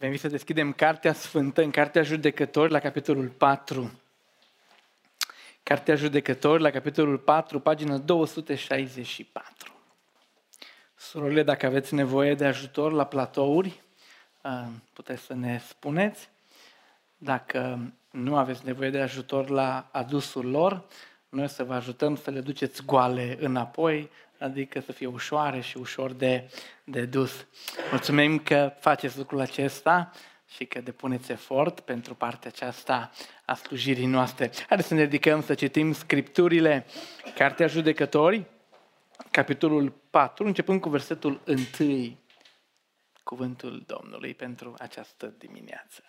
Vem să deschidem Cartea Sfântă în Cartea Judecători la capitolul 4. Cartea Judecători la capitolul 4, pagina 264. Surorile, dacă aveți nevoie de ajutor la platouri, uh, puteți să ne spuneți. Dacă nu aveți nevoie de ajutor la adusul lor, noi să vă ajutăm să le duceți goale înapoi, adică să fie ușoare și ușor de, de dus. Mulțumim că faceți lucrul acesta și că depuneți efort pentru partea aceasta a slujirii noastre. Haideți să ne ridicăm să citim Scripturile, Cartea Judecători, capitolul 4, începând cu versetul 1, cuvântul Domnului pentru această dimineață.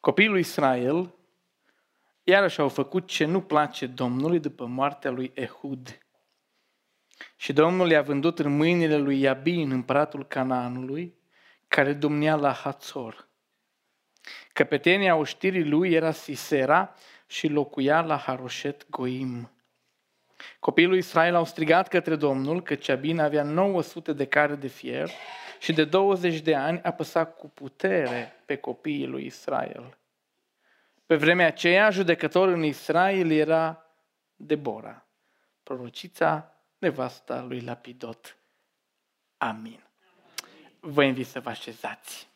Copiii lui Israel iarăși au făcut ce nu place Domnului după moartea lui Ehud. Și Domnul i-a vândut în mâinile lui Iabin, împăratul Canaanului, care domnea la Hațor. Căpetenia oștirii lui era Sisera și locuia la Haroșet Goim. Copiii lui Israel au strigat către Domnul că Ceabin avea 900 de care de fier și de 20 de ani apăsa cu putere pe copiii lui Israel. Pe vremea aceea, judecător în Israel era Debora, prorocița nevasta lui Lapidot. Amin. Vă invit să vă așezați.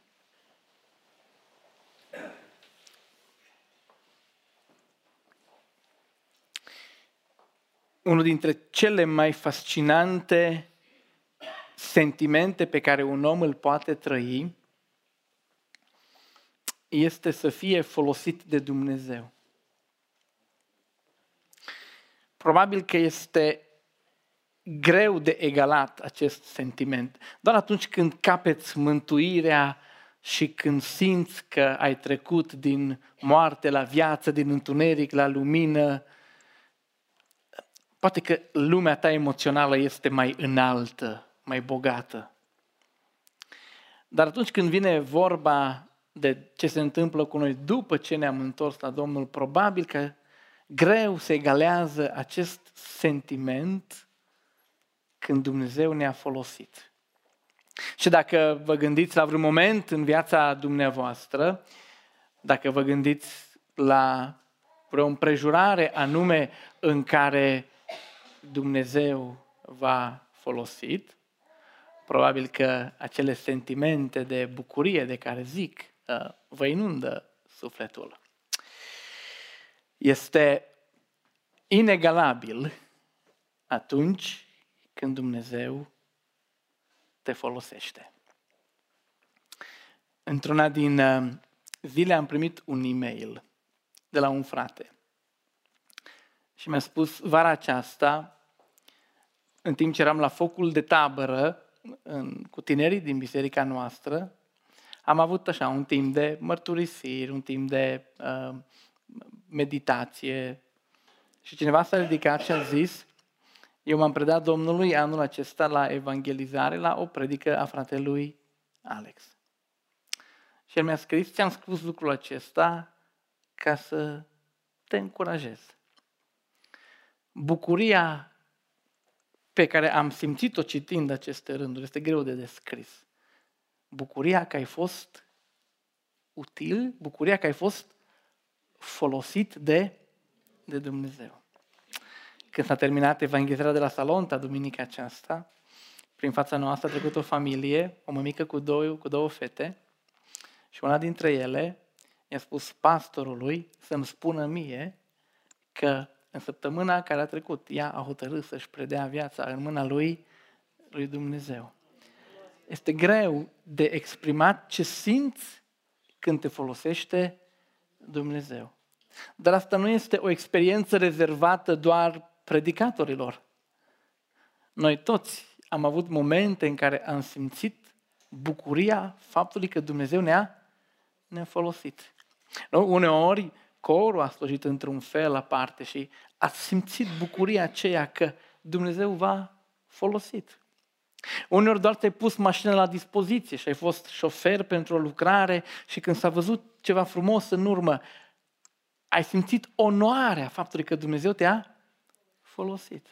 Unul dintre cele mai fascinante sentimente pe care un om îl poate trăi este să fie folosit de Dumnezeu. Probabil că este greu de egalat acest sentiment. Doar atunci când capeți mântuirea și când simți că ai trecut din moarte la viață, din întuneric la lumină, poate că lumea ta emoțională este mai înaltă, mai bogată. Dar atunci când vine vorba de ce se întâmplă cu noi după ce ne-am întors la Domnul, probabil că greu se egalează acest sentiment când Dumnezeu ne-a folosit. Și dacă vă gândiți la vreun moment în viața dumneavoastră, dacă vă gândiți la vreo împrejurare anume în care Dumnezeu v-a folosit, probabil că acele sentimente de bucurie de care zic Uh, vă inundă sufletul. Este inegalabil atunci când Dumnezeu te folosește. Într-una din uh, zile am primit un e-mail de la un frate și mi-a spus vara aceasta, în timp ce eram la focul de tabără în, cu tinerii din biserica noastră, am avut așa un timp de mărturisiri, un timp de uh, meditație și cineva s-a ridicat și a zis, eu m-am predat Domnului anul acesta la evangelizare, la o predică a fratelui Alex. Și el mi-a scris, ți-am spus lucrul acesta ca să te încurajez. Bucuria pe care am simțit-o citind aceste rânduri este greu de descris bucuria că ai fost util, bucuria că ai fost folosit de, de Dumnezeu. Când s-a terminat Evanghelia de la Salonta, duminica aceasta, prin fața noastră a trecut o familie, o mămică cu două, cu două fete, și una dintre ele i-a spus pastorului să-mi spună mie că în săptămâna care a trecut, ea a hotărât să-și predea viața în mâna lui, lui Dumnezeu este greu de exprimat ce simți când te folosește Dumnezeu. Dar asta nu este o experiență rezervată doar predicatorilor. Noi toți am avut momente în care am simțit bucuria faptului că Dumnezeu ne-a, ne-a folosit. Nu? Uneori corul a slujit într-un fel aparte și a simțit bucuria aceea că Dumnezeu v-a folosit. Uneori doar te-ai pus mașina la dispoziție și ai fost șofer pentru o lucrare și când s-a văzut ceva frumos în urmă, ai simțit onoarea faptului că Dumnezeu te-a folosit.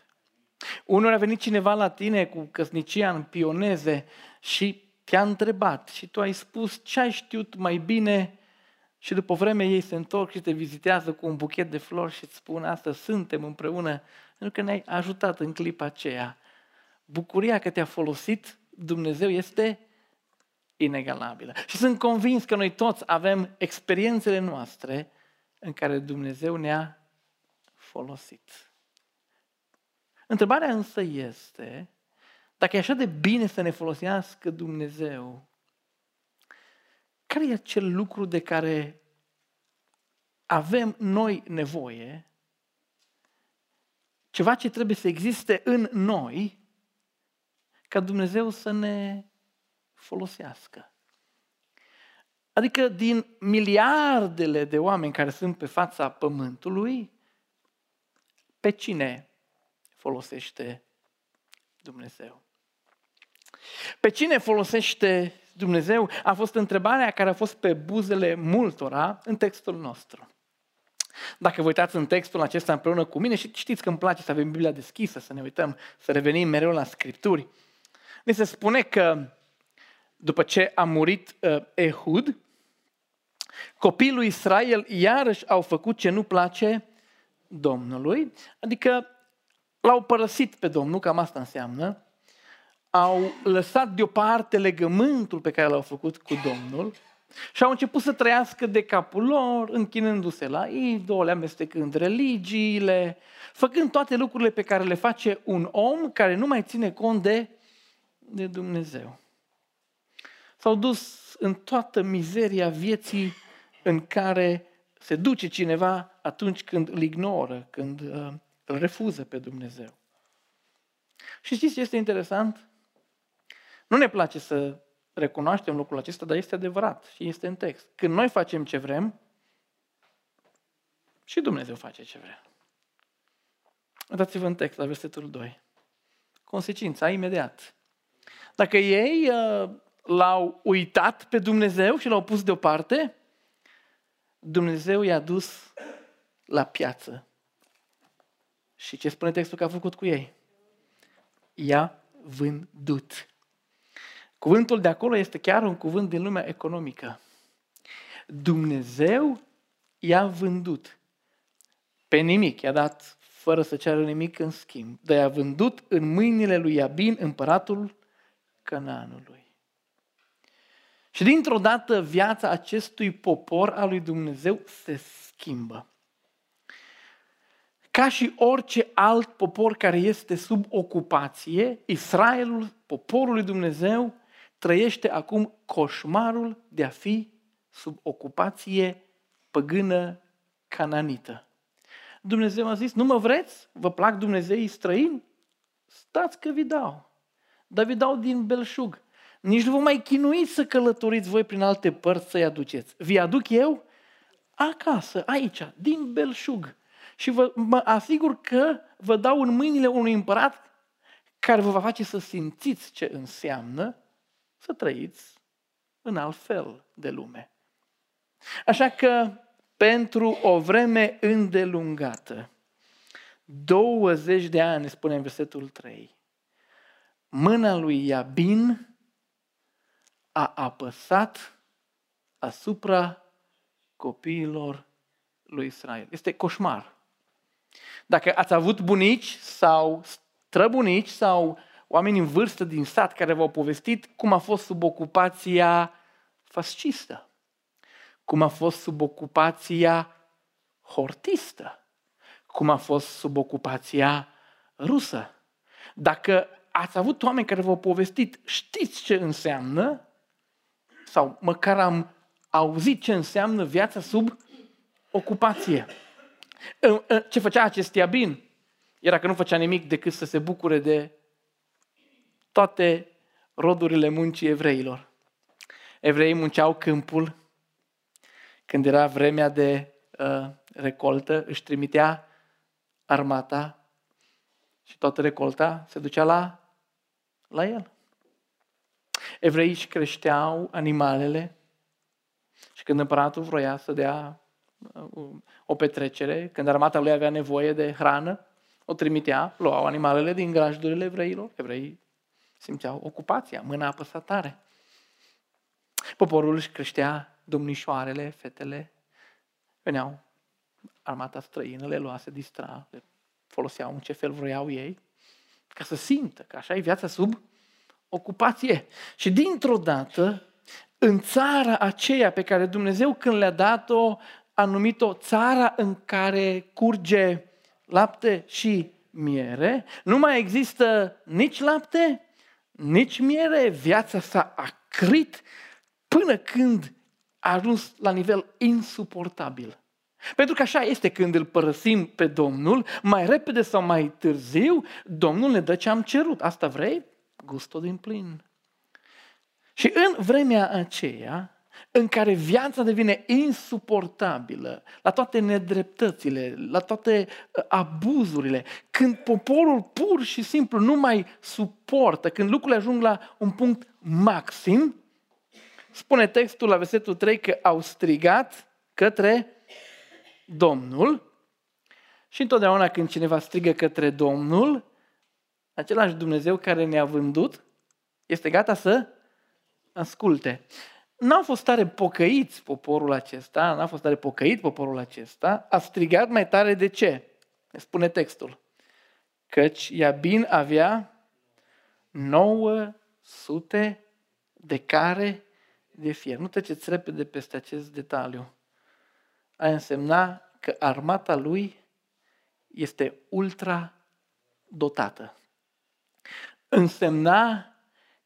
Unul a venit cineva la tine cu căsnicia în pioneze și te-a întrebat și tu ai spus ce ai știut mai bine și după vreme ei se întorc și te vizitează cu un buchet de flori și îți spun asta, suntem împreună, pentru că ne-ai ajutat în clipa aceea. Bucuria că te-a folosit Dumnezeu este inegalabilă. Și sunt convins că noi toți avem experiențele noastre în care Dumnezeu ne-a folosit. Întrebarea însă este, dacă e așa de bine să ne folosească Dumnezeu, care e acel lucru de care avem noi nevoie, ceva ce trebuie să existe în noi, ca Dumnezeu să ne folosească. Adică din miliardele de oameni care sunt pe fața pământului, pe cine folosește Dumnezeu? Pe cine folosește Dumnezeu a fost întrebarea care a fost pe buzele multora în textul nostru. Dacă vă uitați în textul acesta împreună cu mine și știți că îmi place să avem Biblia deschisă, să ne uităm, să revenim mereu la Scripturi, ne se spune că după ce a murit uh, Ehud, copiii lui Israel iarăși au făcut ce nu place Domnului, adică l-au părăsit pe Domnul, cam asta înseamnă, au lăsat deoparte legământul pe care l-au făcut cu Domnul și au început să trăiască de capul lor, închinându-se la idole, amestecând religiile, făcând toate lucrurile pe care le face un om care nu mai ține cont de, de Dumnezeu. S-au dus în toată mizeria vieții în care se duce cineva atunci când îl ignoră, când uh, îl refuză pe Dumnezeu. Și știți ce este interesant? Nu ne place să recunoaștem lucrul acesta, dar este adevărat și este în text. Când noi facem ce vrem, și Dumnezeu face ce vrea. Uitați-vă în text, la versetul 2. Consecința, imediat. Dacă ei uh, l-au uitat pe Dumnezeu și l-au pus deoparte, Dumnezeu i-a dus la piață. Și ce spune textul că a făcut cu ei? I-a vândut. Cuvântul de acolo este chiar un cuvânt din lumea economică. Dumnezeu i-a vândut pe nimic, i-a dat fără să ceară nimic în schimb, dar i-a vândut în mâinile lui Iabin, împăratul Canaanului. Și dintr-o dată viața acestui popor al lui Dumnezeu se schimbă. Ca și orice alt popor care este sub ocupație, Israelul, poporul lui Dumnezeu, trăiește acum coșmarul de a fi sub ocupație păgână cananită. Dumnezeu a zis, nu mă vreți? Vă plac Dumnezeii străini? Stați că vi dau. Dar vi dau din belșug. Nici nu vă mai chinuiți să călătoriți voi prin alte părți să-i aduceți. Vi aduc eu acasă, aici, din belșug. Și vă, mă asigur că vă dau în mâinile unui împărat care vă va face să simțiți ce înseamnă să trăiți în alt fel de lume. Așa că pentru o vreme îndelungată, 20 de ani, spune în versetul 3, mâna lui Iabin a apăsat asupra copiilor lui Israel. Este coșmar. Dacă ați avut bunici sau străbunici sau oameni în vârstă din sat care v-au povestit cum a fost sub ocupația fascistă, cum a fost sub ocupația hortistă, cum a fost sub ocupația rusă. Dacă ați avut oameni care v-au povestit, știți ce înseamnă, sau măcar am auzit ce înseamnă viața sub ocupație. Ce făcea acest Iabin? Era că nu făcea nimic decât să se bucure de toate rodurile muncii evreilor. Evreii munceau câmpul, când era vremea de uh, recoltă, își trimitea armata și toată recolta se ducea la, la el. Evreii își creșteau animalele și când împăratul vroia să dea uh, o petrecere, când armata lui avea nevoie de hrană, O trimitea, luau animalele din grajdurile evreilor. Evreii simțeau ocupația, mâna apăsa tare. Poporul își creștea domnișoarele, fetele, veneau armata străină, le lua, se distra, le foloseau în ce fel vroiau ei, ca să simtă că așa e viața sub ocupație. Și dintr-o dată, în țara aceea pe care Dumnezeu când le-a dat-o, a numit-o țara în care curge lapte și miere, nu mai există nici lapte, nici miere, viața s-a acrit până când a ajuns la nivel insuportabil. Pentru că așa este când îl părăsim pe Domnul, mai repede sau mai târziu, Domnul ne dă ce am cerut. Asta vrei? Gusto din plin. Și în vremea aceea, în care viața devine insuportabilă, la toate nedreptățile, la toate uh, abuzurile, când poporul pur și simplu nu mai suportă, când lucrurile ajung la un punct maxim, spune textul la versetul 3 că au strigat către Domnul și întotdeauna când cineva strigă către Domnul, același Dumnezeu care ne-a vândut este gata să asculte. N-au fost tare pocăiți poporul acesta, n-a fost tare pocăit poporul acesta, a strigat mai tare de ce? Ne spune textul. Căci Iabin avea 900 de care de fier. Nu treceți repede peste acest detaliu. A însemna că armata lui este ultra dotată. Însemna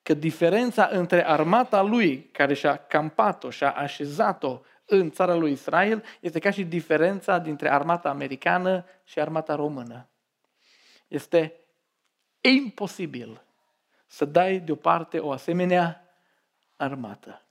că diferența între armata lui, care și-a campat-o și-a așezat-o în țara lui Israel, este ca și diferența dintre armata americană și armata română. Este imposibil să dai deoparte o asemenea armată.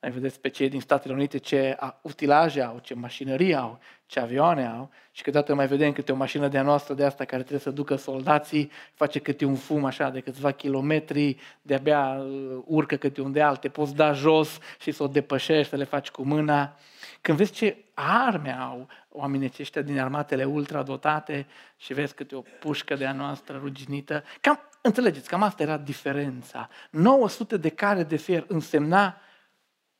Mai vedeți pe cei din Statele Unite ce utilaje au, ce mașinărie au, ce avioane au și câteodată mai vedem câte o mașină de-a noastră de asta care trebuie să ducă soldații, face câte un fum așa de câțiva kilometri, de-abia uh, urcă câte un de alte, poți da jos și să o depășești, să le faci cu mâna. Când vezi ce arme au oamenii aceștia din armatele ultradotate și vezi câte o pușcă de-a noastră ruginită, cam, înțelegeți, cam asta era diferența. 900 de care de fier însemna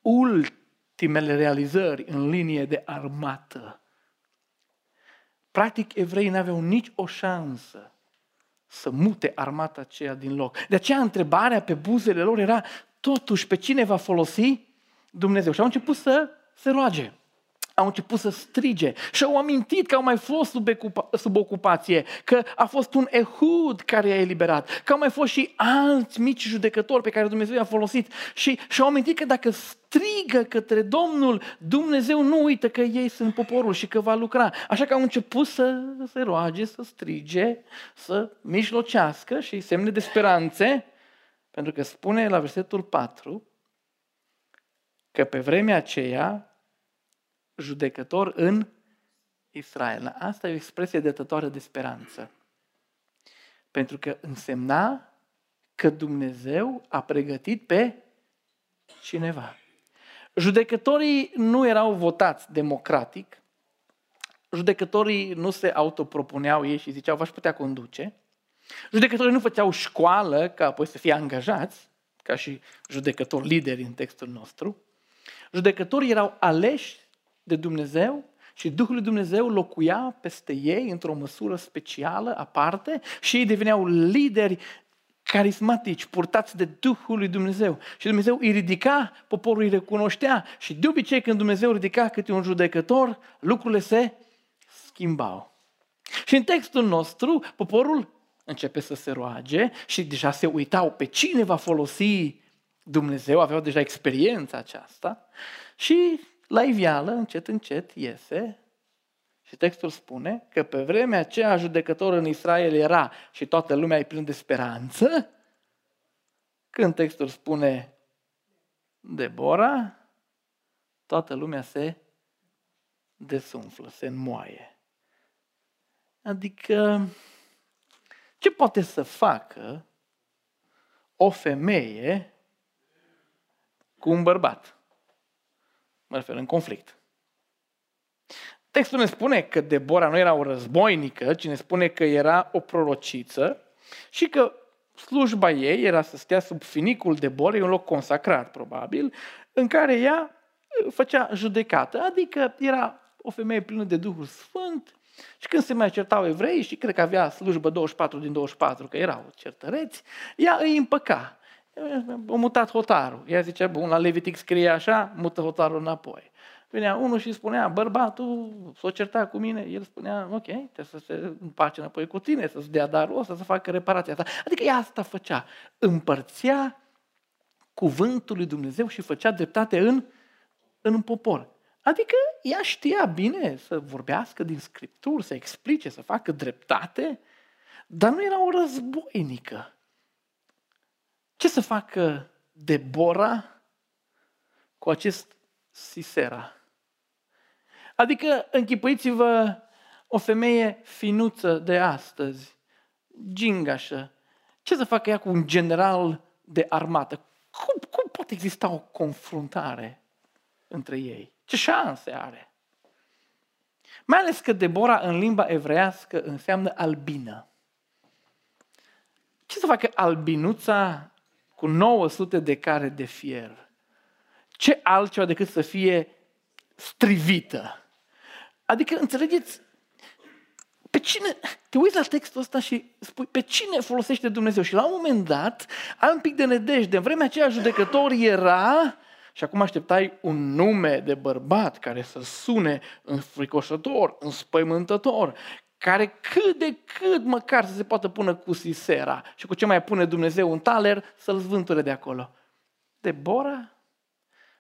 ultimele realizări în linie de armată. Practic, evreii n-aveau nici o șansă să mute armata aceea din loc. De aceea, întrebarea pe buzele lor era, totuși, pe cine va folosi Dumnezeu? Și au început să se roage au început să strige și au amintit că au mai fost sub, ecupa, sub ocupație, că a fost un Ehud care i-a eliberat, că au mai fost și alți mici judecători pe care Dumnezeu i-a folosit și și-au amintit că dacă strigă către Domnul, Dumnezeu nu uită că ei sunt poporul și că va lucra. Așa că au început să se roage, să strige, să mijlocească și semne de speranțe, pentru că spune la versetul 4 că pe vremea aceea judecător în Israel. Asta e o expresie dătătoare de speranță. Pentru că însemna că Dumnezeu a pregătit pe cineva. Judecătorii nu erau votați democratic, judecătorii nu se autopropuneau ei și ziceau, v-aș putea conduce. Judecătorii nu făceau școală ca apoi să fie angajați, ca și judecători lideri în textul nostru. Judecătorii erau aleși de Dumnezeu și Duhul lui Dumnezeu locuia peste ei într-o măsură specială, aparte, și ei deveneau lideri carismatici, purtați de Duhul lui Dumnezeu. Și Dumnezeu îi ridica, poporul îi recunoștea și de obicei când Dumnezeu ridica câte un judecător, lucrurile se schimbau. Și în textul nostru, poporul începe să se roage și deja se uitau pe cine va folosi Dumnezeu, aveau deja experiența aceasta și la iveală, încet, încet, iese și textul spune că pe vremea aceea judecător în Israel era și toată lumea e plin de speranță, când textul spune Debora, toată lumea se desumflă, se înmoaie. Adică, ce poate să facă o femeie cu un bărbat? Mă refer în conflict. Textul ne spune că Debora nu era o războinică, ci ne spune că era o prorociță și că slujba ei era să stea sub finicul Deborei, un loc consacrat probabil, în care ea uh, făcea judecată, adică era o femeie plină de Duhul Sfânt și când se mai certau evrei și cred că avea slujbă 24 din 24, că erau certăreți, ea îi împăca. O mutat hotarul. Ea zicea, bun, la Levitic scrie așa, mută hotarul înapoi. Venea unul și spunea, bărbatul s-o certa cu mine, el spunea, ok, trebuie să se împace înapoi cu tine, să-ți dea darul ăsta, să facă reparația asta. Adică ea asta făcea, împărțea cuvântul lui Dumnezeu și făcea dreptate în, în popor. Adică ea știa bine să vorbească din Scripturi, să explice, să facă dreptate, dar nu era o războinică. Ce să facă Debora cu acest Sisera? Adică închipuiți-vă o femeie finuță de astăzi, gingașă. Ce să facă ea cu un general de armată? Cum, cum poate exista o confruntare între ei? Ce șanse are? Mai ales că Debora în limba evreiască înseamnă albină. Ce să facă albinuța cu 900 de care de fier? Ce altceva decât să fie strivită? Adică, înțelegeți, pe cine, te uiți la textul ăsta și spui, pe cine folosește Dumnezeu? Și la un moment dat, ai un pic de nedejde. În vremea aceea, judecător era și acum așteptai un nume de bărbat care să sune înfricoșător, înspăimântător, care cât de cât măcar să se poată pune cu Sisera și cu ce mai pune Dumnezeu un taler să-l zvânture de acolo. Debora?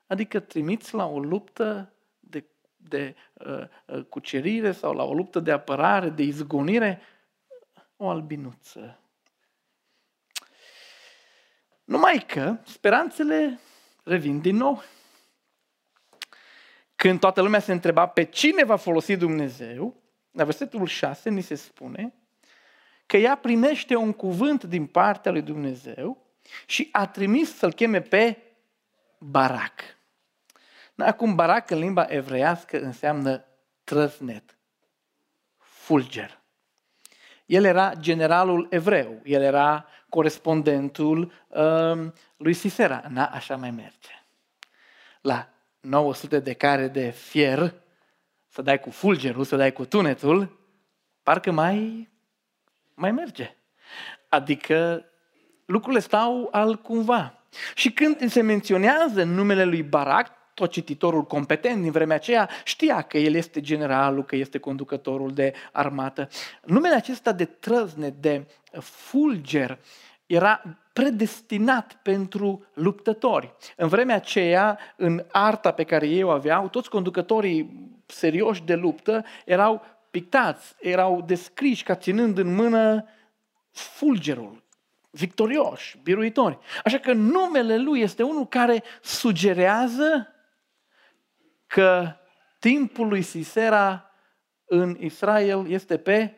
Adică trimiți la o luptă de, de uh, uh, cucerire sau la o luptă de apărare, de izgonire, o albinuță. Numai că speranțele revin din nou. Când toată lumea se întreba pe cine va folosi Dumnezeu, la versetul 6 ni se spune că ea primește un cuvânt din partea lui Dumnezeu și a trimis să-l cheme pe Barac. Acum, Barac în limba evreiască înseamnă trăsnet, fulger. El era generalul evreu, el era corespondentul uh, lui Sisera. Na, așa mai merge. La 900 de care de fier, să dai cu fulgerul, să dai cu tunetul, parcă mai, mai merge. Adică lucrurile stau altcumva. Și când se menționează numele lui Barak, tot cititorul competent din vremea aceea știa că el este generalul, că este conducătorul de armată. Numele acesta de trăzne, de fulger, era predestinat pentru luptători. În vremea aceea, în arta pe care ei o aveau, toți conducătorii serioși de luptă erau pictați, erau descriși ca ținând în mână fulgerul, victorioși, biruitori. Așa că numele lui este unul care sugerează că timpul lui Sisera în Israel este pe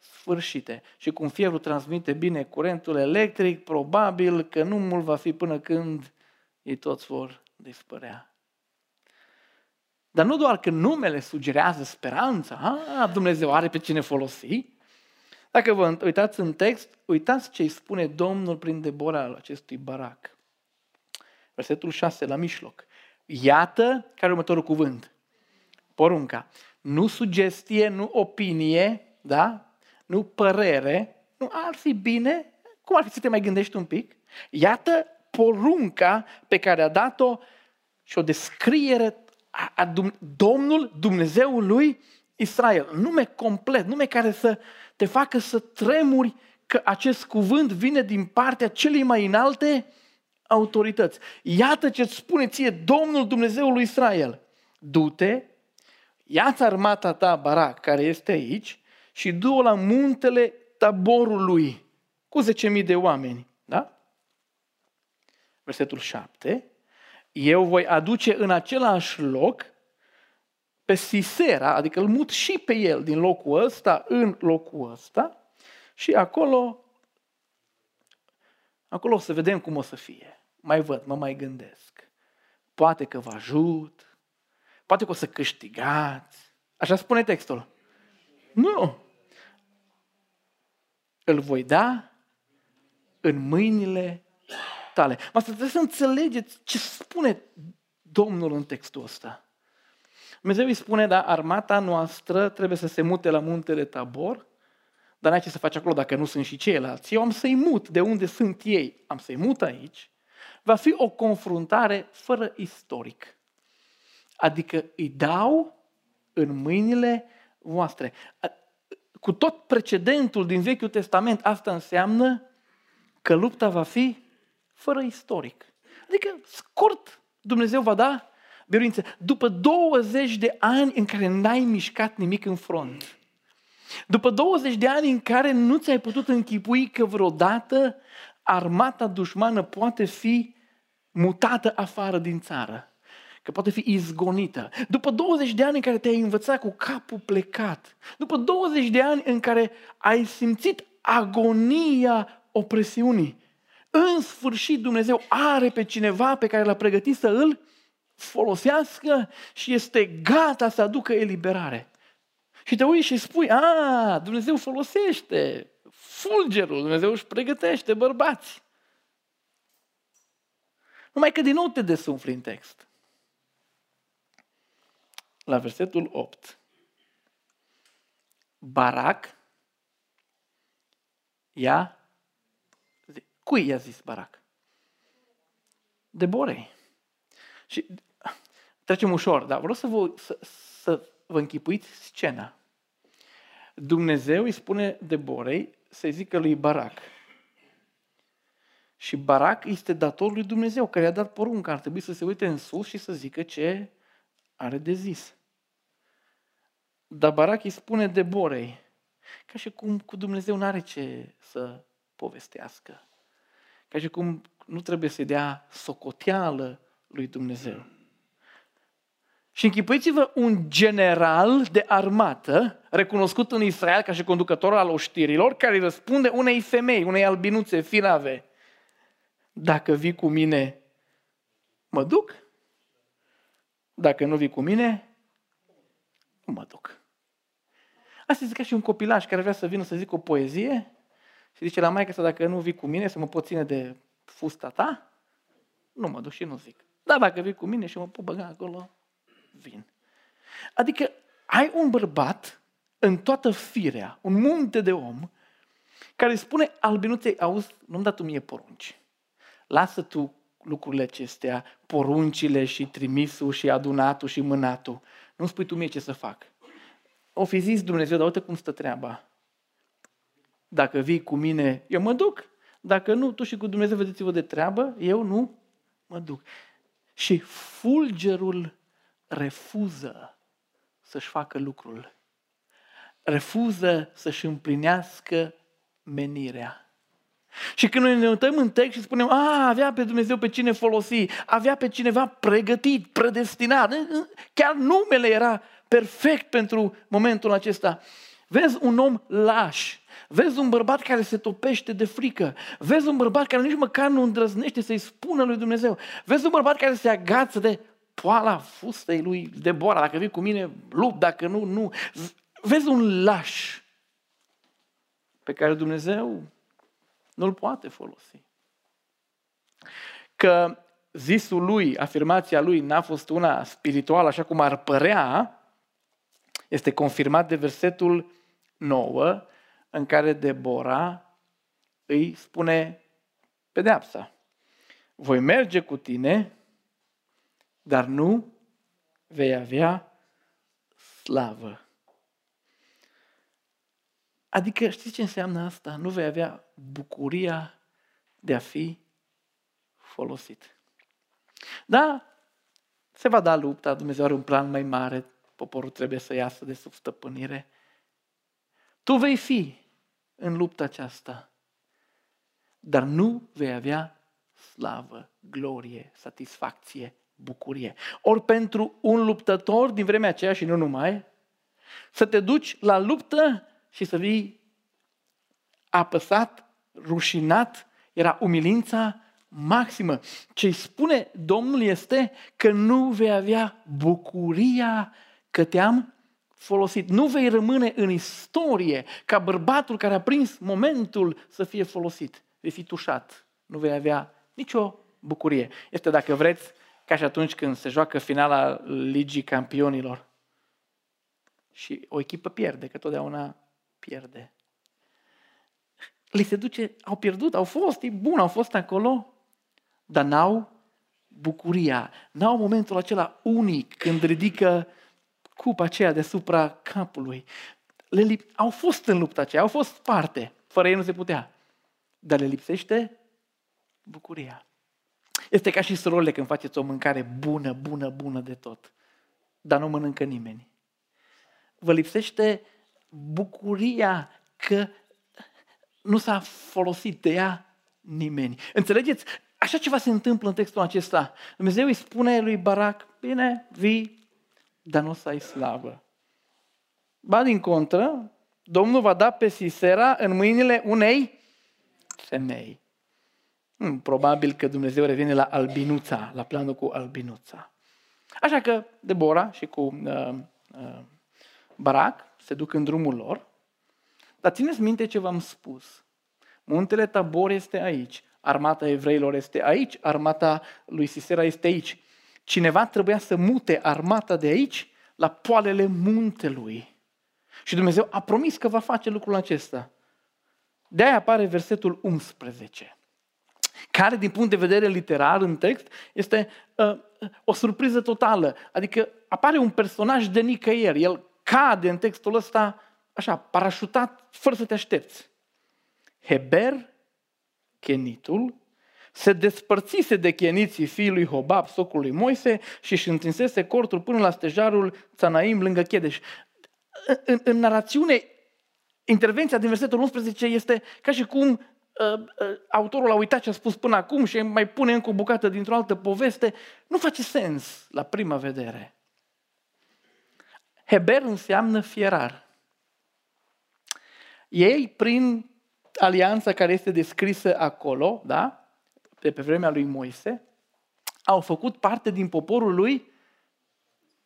sfârșite. Și cum fierul transmite bine curentul electric, probabil că nu mult va fi până când ei toți vor dispărea. Dar nu doar că numele sugerează speranța, a, Dumnezeu are pe cine folosi. Dacă vă uitați în text, uitați ce îi spune Domnul prin Debora al acestui barac. Versetul 6, la mijloc. Iată care următorul cuvânt. Porunca. Nu sugestie, nu opinie, da? nu părere, nu ar fi bine, cum ar fi să te mai gândești un pic? Iată porunca pe care a dat-o și o descriere a, a Domnul Dumnezeul lui Israel. Nume complet, nume care să te facă să tremuri că acest cuvânt vine din partea celei mai înalte autorități. Iată ce îți spune ție Domnul Dumnezeul lui Israel. Du-te, ia-ți armata ta, Barak, care este aici, și du-o la muntele taborului cu 10.000 de oameni. Da? Versetul 7. Eu voi aduce în același loc pe Sisera, adică îl mut și pe el din locul ăsta în locul ăsta și acolo, acolo o să vedem cum o să fie. Mai văd, mă mai gândesc. Poate că vă ajut, poate că o să câștigați, Așa spune textul. Nu. Îl voi da în mâinile tale. Mă trebuie să înțelegeți ce spune Domnul în textul ăsta. Dumnezeu îi spune, da, armata noastră trebuie să se mute la muntele Tabor, dar n-ai ce să faci acolo dacă nu sunt și ceilalți. Eu am să-i mut de unde sunt ei. Am să-i mut aici. Va fi o confruntare fără istoric. Adică îi dau în mâinile voastre. Cu tot precedentul din Vechiul Testament, asta înseamnă că lupta va fi fără istoric. Adică, scurt, Dumnezeu va da biruință. După 20 de ani în care n-ai mișcat nimic în front, după 20 de ani în care nu ți-ai putut închipui că vreodată armata dușmană poate fi mutată afară din țară, că poate fi izgonită. După 20 de ani în care te-ai învățat cu capul plecat, după 20 de ani în care ai simțit agonia opresiunii, în sfârșit Dumnezeu are pe cineva pe care l-a pregătit să îl folosească și este gata să aducă eliberare. Și te uiți și spui, a, Dumnezeu folosește fulgerul, Dumnezeu își pregătește bărbați. Numai că din nou te desumfli în text. La versetul 8. Barac ia Cui i-a zis Barac? Deborei. Și trecem ușor, dar vreau să vă, să, să vă închipuiți scena. Dumnezeu îi spune Deborei să zică lui Barac. Și Barac este dator lui Dumnezeu, care i-a dat porunca. Ar trebui să se uite în sus și să zică ce are de zis. Dar Barac îi spune Deborei, ca și cum cu Dumnezeu nu are ce să povestească. Ca și cum nu trebuie să dea socoteală lui Dumnezeu. Și închipuiți-vă un general de armată, recunoscut în Israel ca și conducător al oștirilor, care răspunde unei femei, unei albinuțe firave. Dacă vii cu mine, mă duc. Dacă nu vii cu mine, nu mă duc. Asta este ca și un copilaj care vrea să vină să zic o poezie și zice la maică să dacă nu vii cu mine să mă pot ține de fusta ta, nu mă duc și nu zic. Dar dacă vii cu mine și mă pot băga acolo, vin. Adică ai un bărbat în toată firea, un munte de om, care spune albinuței, auzi, nu-mi da tu mie porunci. Lasă tu lucrurile acestea, poruncile și trimisul și adunatul și mânatul. Nu spui tu mie ce să fac. O fi zis Dumnezeu, dar uite cum stă treaba. Dacă vii cu mine, eu mă duc. Dacă nu, tu și cu Dumnezeu vedeți-vă de treabă, eu nu mă duc. Și fulgerul refuză să-și facă lucrul. Refuză să-și împlinească menirea. Și când noi ne uităm în text și spunem, a, avea pe Dumnezeu pe cine folosi, avea pe cineva pregătit, predestinat, chiar numele era perfect pentru momentul acesta. Vezi un om laș, vezi un bărbat care se topește de frică, vezi un bărbat care nici măcar nu îndrăznește să-i spună lui Dumnezeu, vezi un bărbat care se agață de poala fustei lui Debora, dacă vii cu mine, lup, dacă nu, nu. Vezi un laș pe care Dumnezeu nu-l poate folosi. Că zisul lui, afirmația lui n-a fost una spirituală așa cum ar părea, este confirmat de versetul 9, în care Debora îi spune pedeapsa. Voi merge cu tine, dar nu vei avea slavă. Adică știți ce înseamnă asta? Nu vei avea bucuria de a fi folosit. Da, se va da lupta, Dumnezeu are un plan mai mare, poporul trebuie să iasă de sub stăpânire, tu vei fi în lupta aceasta, dar nu vei avea slavă, glorie, satisfacție, bucurie. Ori pentru un luptător din vremea aceea și nu numai, să te duci la luptă și să vii apăsat, rușinat, era umilința maximă. Ce spune Domnul este că nu vei avea bucuria că te-am folosit. Nu vei rămâne în istorie ca bărbatul care a prins momentul să fie folosit. Vei fi tușat. Nu vei avea nicio bucurie. Este, dacă vreți, ca și atunci când se joacă finala Ligii Campionilor și o echipă pierde, că totdeauna pierde. Li se duce, au pierdut, au fost, e bun, au fost acolo, dar n-au bucuria, n-au momentul acela unic când ridică cupa aceea deasupra capului. Le lip- au fost în lupta aceea, au fost parte, fără ei nu se putea. Dar le lipsește bucuria. Este ca și surorile când faceți o mâncare bună, bună, bună de tot, dar nu mănâncă nimeni. Vă lipsește bucuria că nu s-a folosit de ea nimeni. Înțelegeți? Așa ceva se întâmplă în textul acesta. Dumnezeu îi spune lui Barac, bine, vii, dar nu o să ai slavă. Ba din contră, Domnul va da pe Sisera în mâinile unei femei. Hmm, probabil că Dumnezeu revine la albinuța, la planul cu albinuța. Așa că Debora și cu uh, uh, Barac se duc în drumul lor, dar țineți minte ce v-am spus. Muntele Tabor este aici, armata evreilor este aici, armata lui Sisera este aici. Cineva trebuia să mute armata de aici la poalele muntelui. Și Dumnezeu a promis că va face lucrul acesta. De aia apare versetul 11, care din punct de vedere literar în text este uh, o surpriză totală. Adică apare un personaj de nicăieri. El cade în textul ăsta așa, parașutat, fără să te aștepți. Heber, chenitul, se despărțise de cheniții fiului Hobab, socului Moise, și își întinsese cortul până la stejarul Țanaim lângă Chedeș. În, în narațiune, intervenția din versetul 11 este ca și cum uh, uh, autorul a uitat ce a spus până acum și mai pune încă o bucată dintr-o altă poveste. Nu face sens la prima vedere. Heber înseamnă fierar. Ei, prin alianța care este descrisă acolo, da? Pe, pe vremea lui Moise, au făcut parte din poporul lui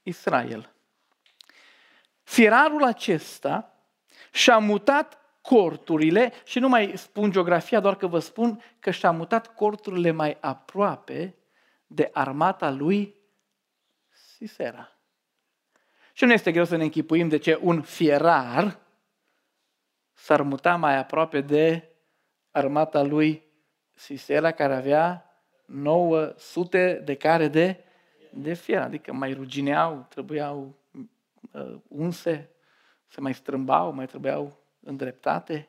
Israel. Fierarul acesta și-a mutat corturile, și nu mai spun geografia, doar că vă spun că și-a mutat corturile mai aproape de armata lui Sisera. Și nu este greu să ne închipuim de ce un fierar s-ar muta mai aproape de armata lui Sisera, care avea 900 de care de, de fier, adică mai rugineau, trebuiau uh, unse, se mai strâmbau, mai trebuiau îndreptate,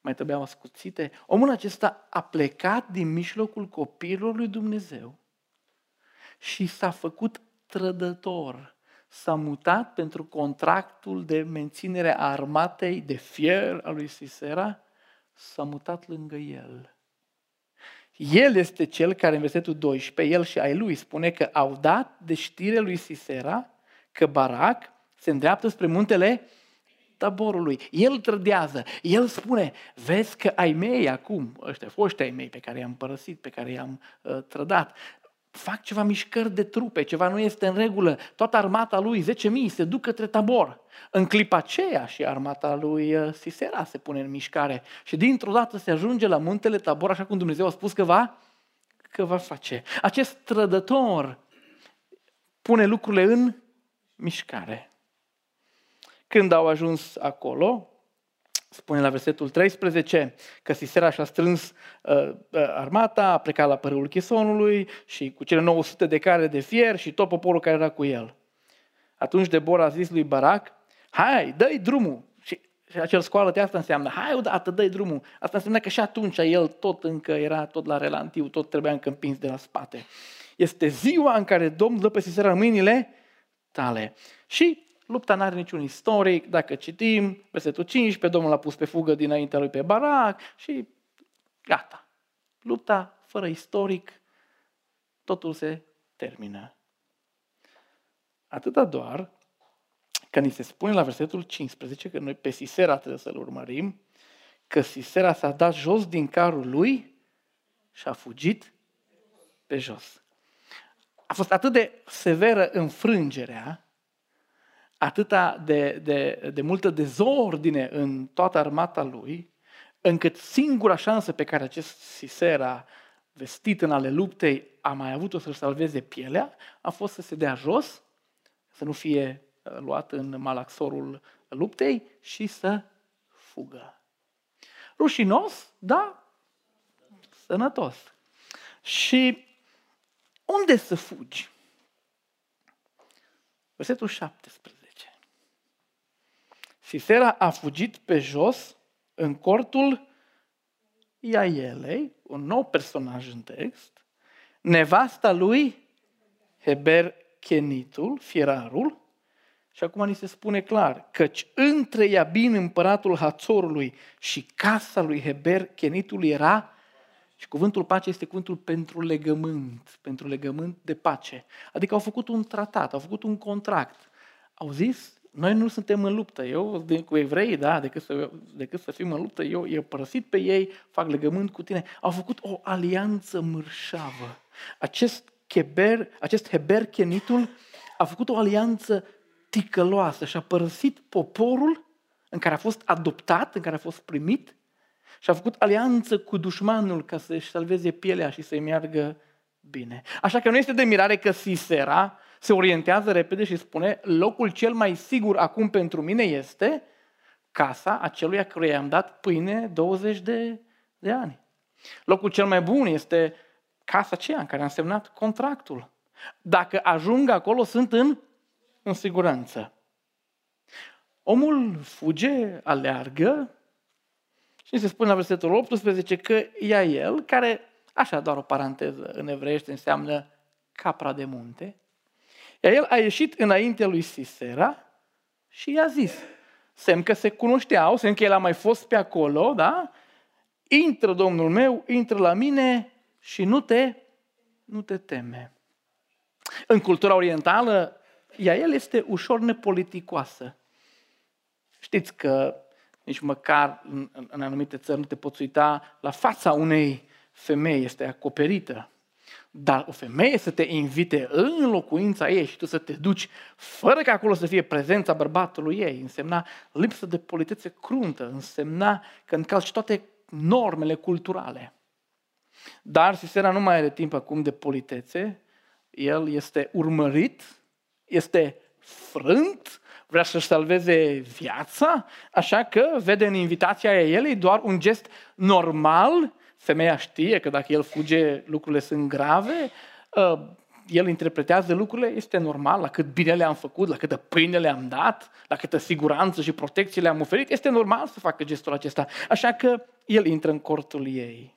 mai trebuiau ascuțite. Omul acesta a plecat din mijlocul copiilor lui Dumnezeu și s-a făcut trădător s-a mutat pentru contractul de menținere a armatei de fier a lui Sisera, s-a mutat lângă el. El este cel care în versetul 12, el și ai lui, spune că au dat de știre lui Sisera că Barac se îndreaptă spre muntele taborului. El trădează, el spune, vezi că ai mei acum, ăștia foști ai mei pe care i-am părăsit, pe care i-am uh, trădat, fac ceva mișcări de trupe, ceva nu este în regulă. Toată armata lui, 10.000, se duc către tabor. În clipa aceea și armata lui uh, Sisera se pune în mișcare. Și dintr-o dată se ajunge la muntele tabor, așa cum Dumnezeu a spus că va, că va face. Acest trădător pune lucrurile în mișcare. Când au ajuns acolo, spune la versetul 13 că Sisera și-a strâns uh, uh, armata, a plecat la părâul Chisonului și cu cele 900 de care de fier și tot poporul care era cu el. Atunci Debora a zis lui Barac, hai, dă-i drumul. Și, și acel scoală de asta înseamnă, hai odată, dă-i drumul. Asta înseamnă că și atunci el tot încă era tot la relantiu, tot trebuia încă împins de la spate. Este ziua în care Domnul dă pe Sisera în mâinile tale. Și Lupta nu are niciun istoric, dacă citim, versetul 15, Domnul a pus pe fugă dinaintea lui pe Barac și gata. Lupta fără istoric, totul se termină. Atâta doar că ni se spune la versetul 15 că noi pe Sisera trebuie să-l urmărim, că Sisera s-a dat jos din carul lui și a fugit pe jos. A fost atât de severă înfrângerea atâta de, de, de multă dezordine în toată armata lui, încât singura șansă pe care acest Sisera, vestit în ale luptei, a mai avut-o să-și salveze pielea, a fost să se dea jos, să nu fie uh, luat în malaxorul luptei și să fugă. Rușinos, da, sănătos. Și unde să fugi? Versetul 17. Sisera a fugit pe jos în cortul Iaielei, un nou personaj în text, nevasta lui Heber Kenitul, fierarul, și acum ni se spune clar, căci între Iabin, împăratul Hațorului, și casa lui Heber Kenitul era, și cuvântul pace este cuvântul pentru legământ, pentru legământ de pace. Adică au făcut un tratat, au făcut un contract. Au zis, noi nu suntem în luptă. Eu, de, cu evrei, da, decât să, decât să fim în luptă, eu i părăsit pe ei, fac legământ cu tine. Au făcut o alianță mărșavă. Acest, Keber, acest Heber Chenitul a făcut o alianță ticăloasă și a părăsit poporul în care a fost adoptat, în care a fost primit și a făcut alianță cu dușmanul ca să-și salveze pielea și să-i meargă bine. Așa că nu este de mirare că Sisera se orientează repede și spune locul cel mai sigur acum pentru mine este casa acelui căruia i-am dat pâine 20 de, de ani. Locul cel mai bun este casa aceea în care am semnat contractul. Dacă ajung acolo, sunt în, în siguranță. Omul fuge, aleargă și se spune la versetul 18 că ia el, care, așa doar o paranteză în evreiește, înseamnă capra de munte, iar el a ieșit înaintea lui Sisera și i-a zis, semn că se cunoșteau, semn că el a mai fost pe acolo, da? Intră, Domnul meu, intră la mine și nu te, nu te teme. În cultura orientală, ea el este ușor nepoliticoasă. Știți că nici măcar în, în anumite țări nu te poți uita la fața unei femei, este acoperită. Dar o femeie să te invite în locuința ei și tu să te duci fără ca acolo să fie prezența bărbatului ei, însemna lipsă de politețe cruntă, însemna că încalci toate normele culturale. Dar Sisera nu mai are timp acum de politețe, el este urmărit, este frânt, vrea să-și salveze viața, așa că vede în invitația ei doar un gest normal femeia știe că dacă el fuge, lucrurile sunt grave, uh, el interpretează lucrurile, este normal, la cât bine le-am făcut, la câtă pâine le-am dat, la câtă siguranță și protecție le-am oferit, este normal să facă gestul acesta. Așa că el intră în cortul ei.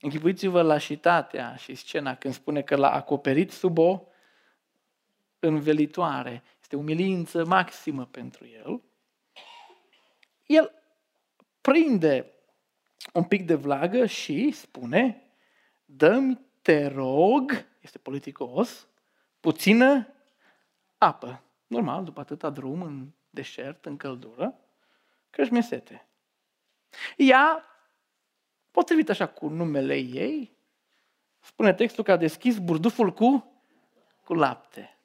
Închipuiți-vă lașitatea și scena când spune că l-a acoperit sub o învelitoare. Este umilință maximă pentru el. El prinde un pic de vlagă și spune, dă-mi, te rog, este politicos, puțină apă. Normal, după atâta drum în deșert, în căldură, că își sete. Ea, potrivit așa cu numele ei, spune textul că a deschis burduful cu, cu lapte.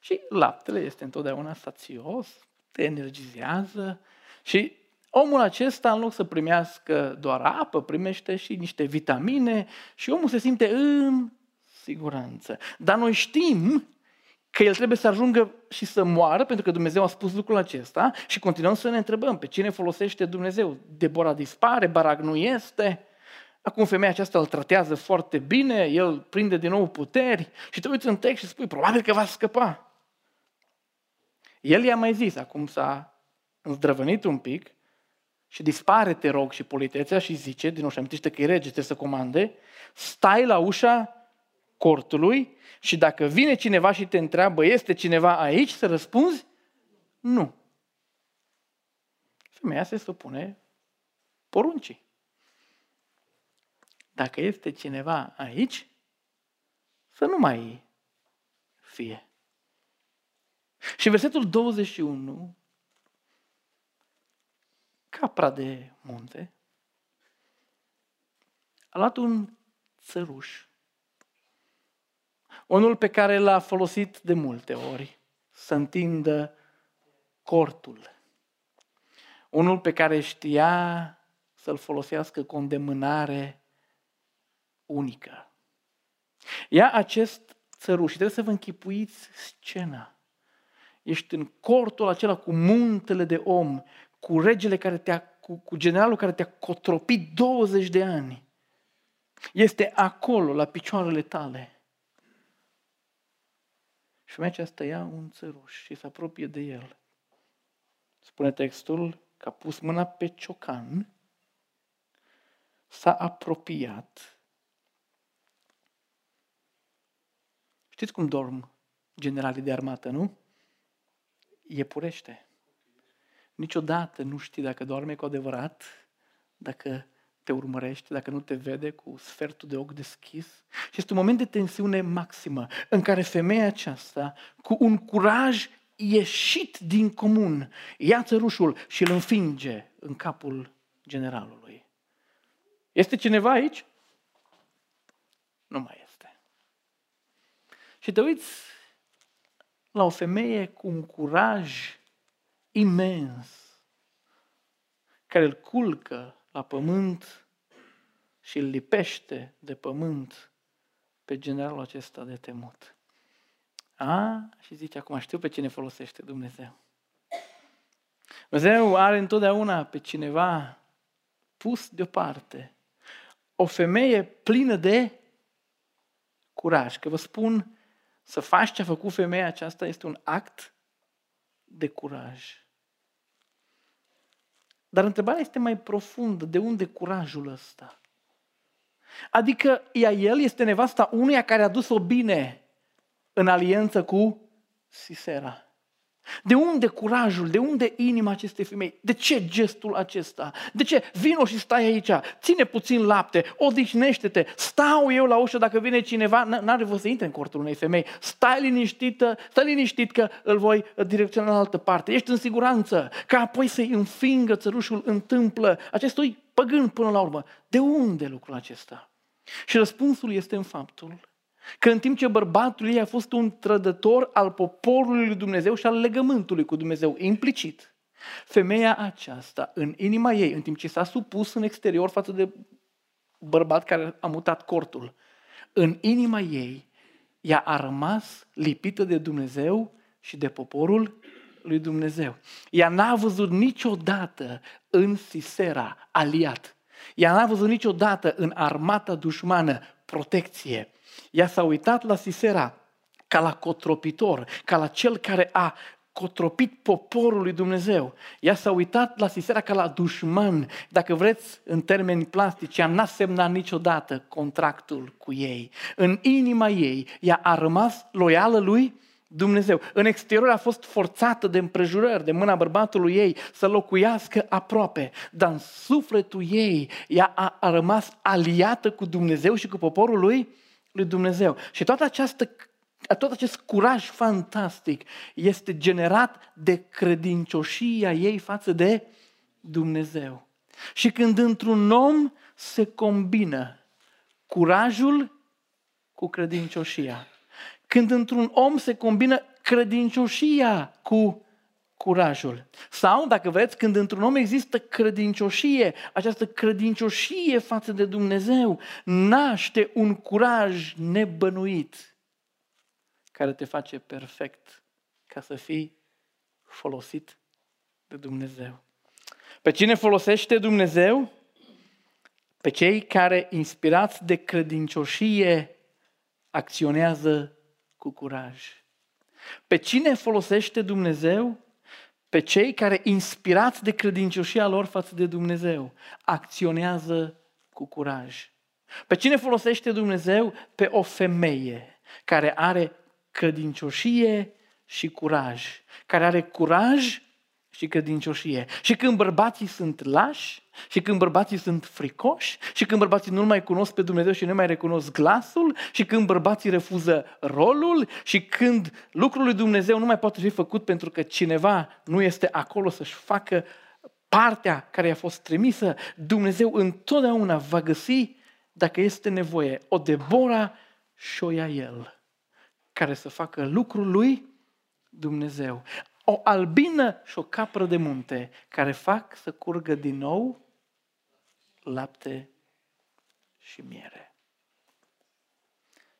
Și laptele este întotdeauna sațios, te energizează și Omul acesta, în loc să primească doar apă, primește și niște vitamine și omul se simte în siguranță. Dar noi știm că el trebuie să ajungă și să moară, pentru că Dumnezeu a spus lucrul acesta și continuăm să ne întrebăm pe cine folosește Dumnezeu. Debora dispare, Barac nu este. Acum femeia aceasta îl tratează foarte bine, el prinde din nou puteri și te uiți în text și spui, probabil că va scăpa. El i-a mai zis, acum s-a îndrăvănit un pic, și dispare, te rog, și politețea și zice, din nou și amintește că e rege, trebuie să comande, stai la ușa cortului și dacă vine cineva și te întreabă, este cineva aici, să răspunzi, nu. Femeia se supune poruncii. Dacă este cineva aici, să nu mai fie. Și versetul 21 capra de munte, a luat un țăruș, unul pe care l-a folosit de multe ori, să întindă cortul. Unul pe care știa să-l folosească cu o îndemânare unică. Ia acest țăruș și trebuie să vă închipuiți scena. Ești în cortul acela cu muntele de om, cu regele care te-a, cu, cu generalul care te-a cotropit 20 de ani. Este acolo, la picioarele tale. Și femeia aceasta ia un țăruș și se apropie de el. Spune textul că a pus mâna pe ciocan, s-a apropiat. Știți cum dorm generalii de armată, nu? Iepurește. Niciodată nu știi dacă doarme cu adevărat, dacă te urmărește, dacă nu te vede cu sfertul de ochi deschis. Și este un moment de tensiune maximă în care femeia aceasta, cu un curaj ieșit din comun, ia țărușul și îl înfinge în capul generalului. Este cineva aici? Nu mai este. Și te uiți la o femeie cu un curaj imens, care îl culcă la pământ și îl lipește de pământ pe generalul acesta de temut. A, și zice acum, știu pe cine folosește Dumnezeu. Dumnezeu are întotdeauna pe cineva pus deoparte. O femeie plină de curaj. Că vă spun, să faci ce a făcut femeia aceasta este un act de curaj. Dar întrebarea este mai profundă. De unde curajul ăsta? Adică ea el este nevasta unuia care a dus-o bine în alianță cu Sisera. De unde curajul? De unde inima acestei femei? De ce gestul acesta? De ce? Vino și stai aici, ține puțin lapte, odihnește-te, stau eu la ușă dacă vine cineva, n-are voie să intre în cortul unei femei, stai liniștită, stai liniștit că îl voi direcționa în altă parte, ești în siguranță, ca apoi să-i înfingă țărușul întâmplă acestui păgân până la urmă. De unde lucrul acesta? Și răspunsul este în faptul Că în timp ce bărbatul ei a fost un trădător al poporului lui Dumnezeu și al legământului cu Dumnezeu, implicit, femeia aceasta, în inima ei, în timp ce s-a supus în exterior față de bărbat care a mutat cortul, în inima ei, ea a rămas lipită de Dumnezeu și de poporul lui Dumnezeu. Ea n-a văzut niciodată în Sisera aliat. Ea n-a văzut niciodată în armata dușmană protecție. Ea s-a uitat la Sisera ca la cotropitor, ca la cel care a cotropit poporul lui Dumnezeu. Ea s-a uitat la Sisera ca la dușman. Dacă vreți, în termeni plastici, ea n-a semnat niciodată contractul cu ei. În inima ei, ea a rămas loială lui Dumnezeu. În exterior a fost forțată de împrejurări, de mâna bărbatului ei, să locuiască aproape. Dar în sufletul ei, ea a, a rămas aliată cu Dumnezeu și cu poporul lui lui Dumnezeu. Și toată această tot acest curaj fantastic este generat de credincioșia ei față de Dumnezeu. Și când într-un om se combină curajul cu credincioșia, când într-un om se combină credincioșia cu curajul. Sau, dacă vreți, când într-un om există credincioșie, această credincioșie față de Dumnezeu naște un curaj nebănuit care te face perfect ca să fii folosit de Dumnezeu. Pe cine folosește Dumnezeu? Pe cei care, inspirați de credincioșie, acționează cu curaj. Pe cine folosește Dumnezeu? pe cei care, inspirați de credincioșia lor față de Dumnezeu, acționează cu curaj. Pe cine folosește Dumnezeu? Pe o femeie care are credincioșie și curaj. Care are curaj și credincioșie. Și când bărbații sunt lași, și când bărbații sunt fricoși, și când bărbații nu mai cunosc pe Dumnezeu și nu mai recunosc glasul, și când bărbații refuză rolul, și când lucrul lui Dumnezeu nu mai poate fi făcut pentru că cineva nu este acolo să-și facă partea care i-a fost trimisă, Dumnezeu întotdeauna va găsi, dacă este nevoie, o Debora și o El, care să facă lucrul lui Dumnezeu. O albină și o capră de munte care fac să curgă din nou lapte și miere.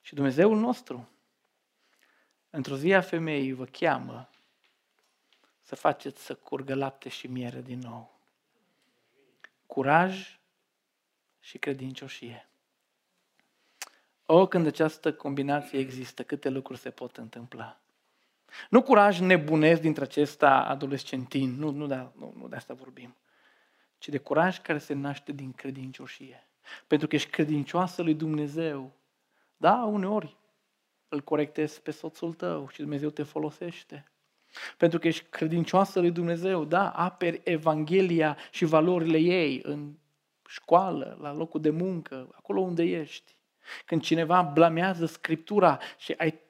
Și Dumnezeul nostru, într-o zi a femeii, vă cheamă să faceți să curgă lapte și miere din nou. Curaj și credincioșie. O, când această combinație există, câte lucruri se pot întâmpla. Nu curaj nebunesc dintre acesta adolescentin, nu, nu, de, nu, nu de asta vorbim, ci de curaj care se naște din credincioșie. Pentru că ești credincioasă lui Dumnezeu. Da, uneori îl corectezi pe soțul tău și Dumnezeu te folosește. Pentru că ești credincioasă lui Dumnezeu, da, aperi Evanghelia și valorile ei în școală, la locul de muncă, acolo unde ești. Când cineva blamează Scriptura și ai,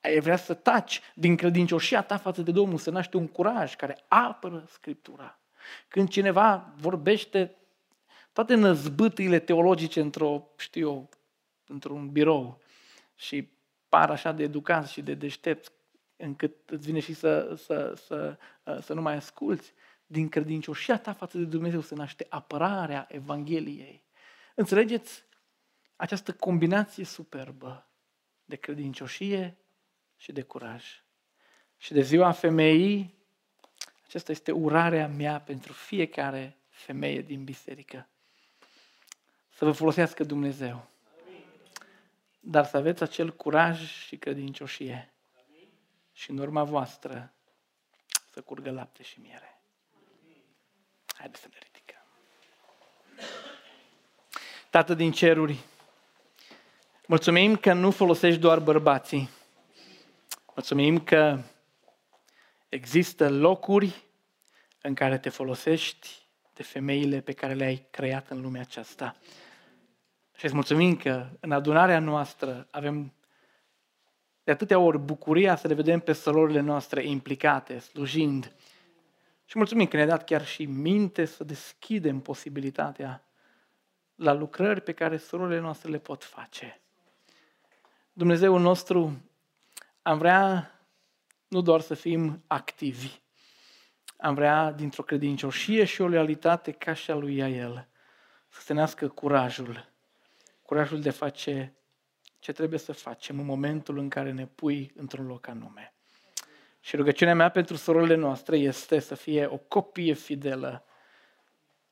ai vrea să taci din credincioșia ta față de Domnul, să naște un curaj care apără Scriptura. Când cineva vorbește toate năzbâtile teologice într-o, știu eu, într-un birou și par așa de educați și de deștepți, încât îți vine și să, să, să, să nu mai asculți, din credincioșia ta față de Dumnezeu se naște apărarea Evangheliei. Înțelegeți această combinație superbă de credincioșie și de curaj. Și de ziua femeii, aceasta este urarea mea pentru fiecare femeie din biserică. Să vă folosească Dumnezeu. Dar să aveți acel curaj și credincioșie. Și în urma voastră să curgă lapte și miere. Haideți să ne ridicăm. Tată din ceruri, mulțumim că nu folosești doar bărbații. Mulțumim că există locuri în care te folosești de femeile pe care le-ai creat în lumea aceasta. Și îți mulțumim că în adunarea noastră avem de atâtea ori bucuria să le vedem pe sărorile noastre implicate, slujind. Și mulțumim că ne-a dat chiar și minte să deschidem posibilitatea la lucrări pe care sărorile noastre le pot face. Dumnezeul nostru, am vrea nu doar să fim activi, am vrea dintr-o credincioșie și o loialitate ca și a lui El să se nască curajul, curajul de face ce trebuie să facem în momentul în care ne pui într-un loc anume. Și rugăciunea mea pentru surorile noastre este să fie o copie fidelă.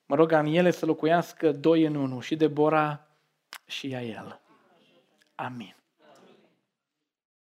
Mă rog în ele să locuiască doi în unul, și Debora și ea el. Amin.